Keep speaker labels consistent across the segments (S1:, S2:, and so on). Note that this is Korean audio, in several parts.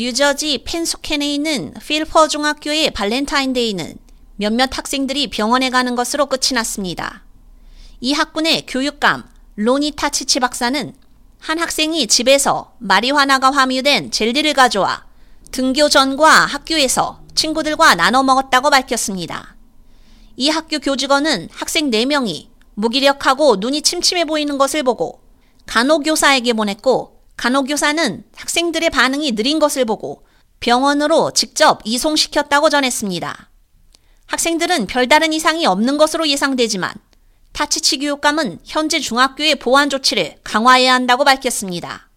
S1: 뉴저지 펜소켄에 있는 필퍼 중학교의 발렌타인데이는 몇몇 학생들이 병원에 가는 것으로 끝이 났습니다. 이 학군의 교육감 로니 타치치 박사는 한 학생이 집에서 마리화나가 함유된 젤리를 가져와 등교 전과 학교에서 친구들과 나눠 먹었다고 밝혔습니다. 이 학교 교직원은 학생 4명이 무기력하고 눈이 침침해 보이는 것을 보고 간호교사에게 보냈고 간호교사는 학생들의 반응이 느린 것을 보고 병원으로 직접 이송시켰다고 전했습니다. 학생들은 별다른 이상이 없는 것으로 예상되지만 타치치 교육감은 현재 중학교의 보안 조치를 강화해야 한다고 밝혔습니다.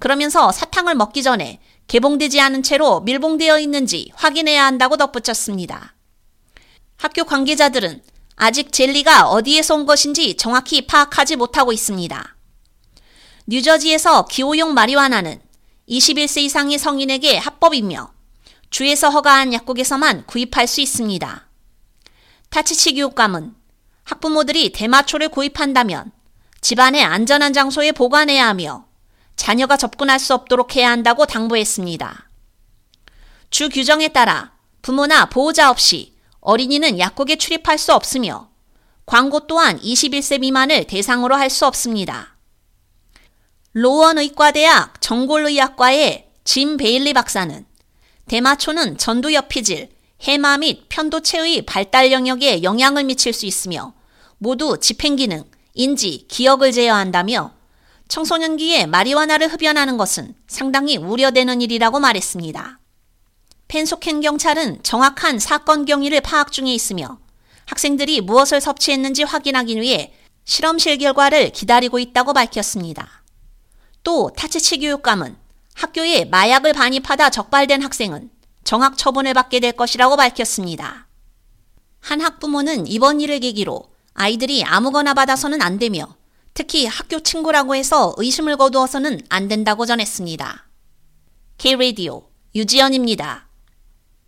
S1: 그러면서 사탕을 먹기 전에 개봉되지 않은 채로 밀봉되어 있는지 확인해야 한다고 덧붙였습니다. 학교 관계자들은 아직 젤리가 어디에서 온 것인지 정확히 파악하지 못하고 있습니다. 뉴저지에서 기호용 마리화나는 21세 이상의 성인에게 합법이며 주에서 허가한 약국에서만 구입할 수 있습니다. 타치치 교육감은 학부모들이 대마초를 구입한다면 집안의 안전한 장소에 보관해야 하며 자녀가 접근할 수 없도록 해야 한다고 당부했습니다. 주 규정에 따라 부모나 보호자 없이 어린이는 약국에 출입할 수 없으며 광고 또한 21세 미만을 대상으로 할 수 없습니다. 로원 의과대학 정골의학과의 짐 베일리 박사는 대마초는 전두엽 피질, 해마 및 편도체의 발달 영역에 영향을 미칠 수 있으며 모두 집행기능, 인지, 기억을 제어한다며 청소년기에 마리화나를 흡연하는 것은 상당히 우려되는 일이라고 말했습니다. 펜소켄 경찰은 정확한 사건 경위를 파악 중에 있으며 학생들이 무엇을 섭취했는지 확인하기 위해 실험실 결과를 기다리고 있다고 밝혔습니다. 또 타치치 교육감은 학교에 마약을 반입하다 적발된 학생은 정학 처분을 받게 될 것이라고 밝혔습니다. 한 학부모는 이번 일을 계기로 아이들이 아무거나 받아서는 안 되며 특히 학교 친구라고 해서 의심을 거두어서는 안 된다고 전했습니다. K-Radio 유지연입니다.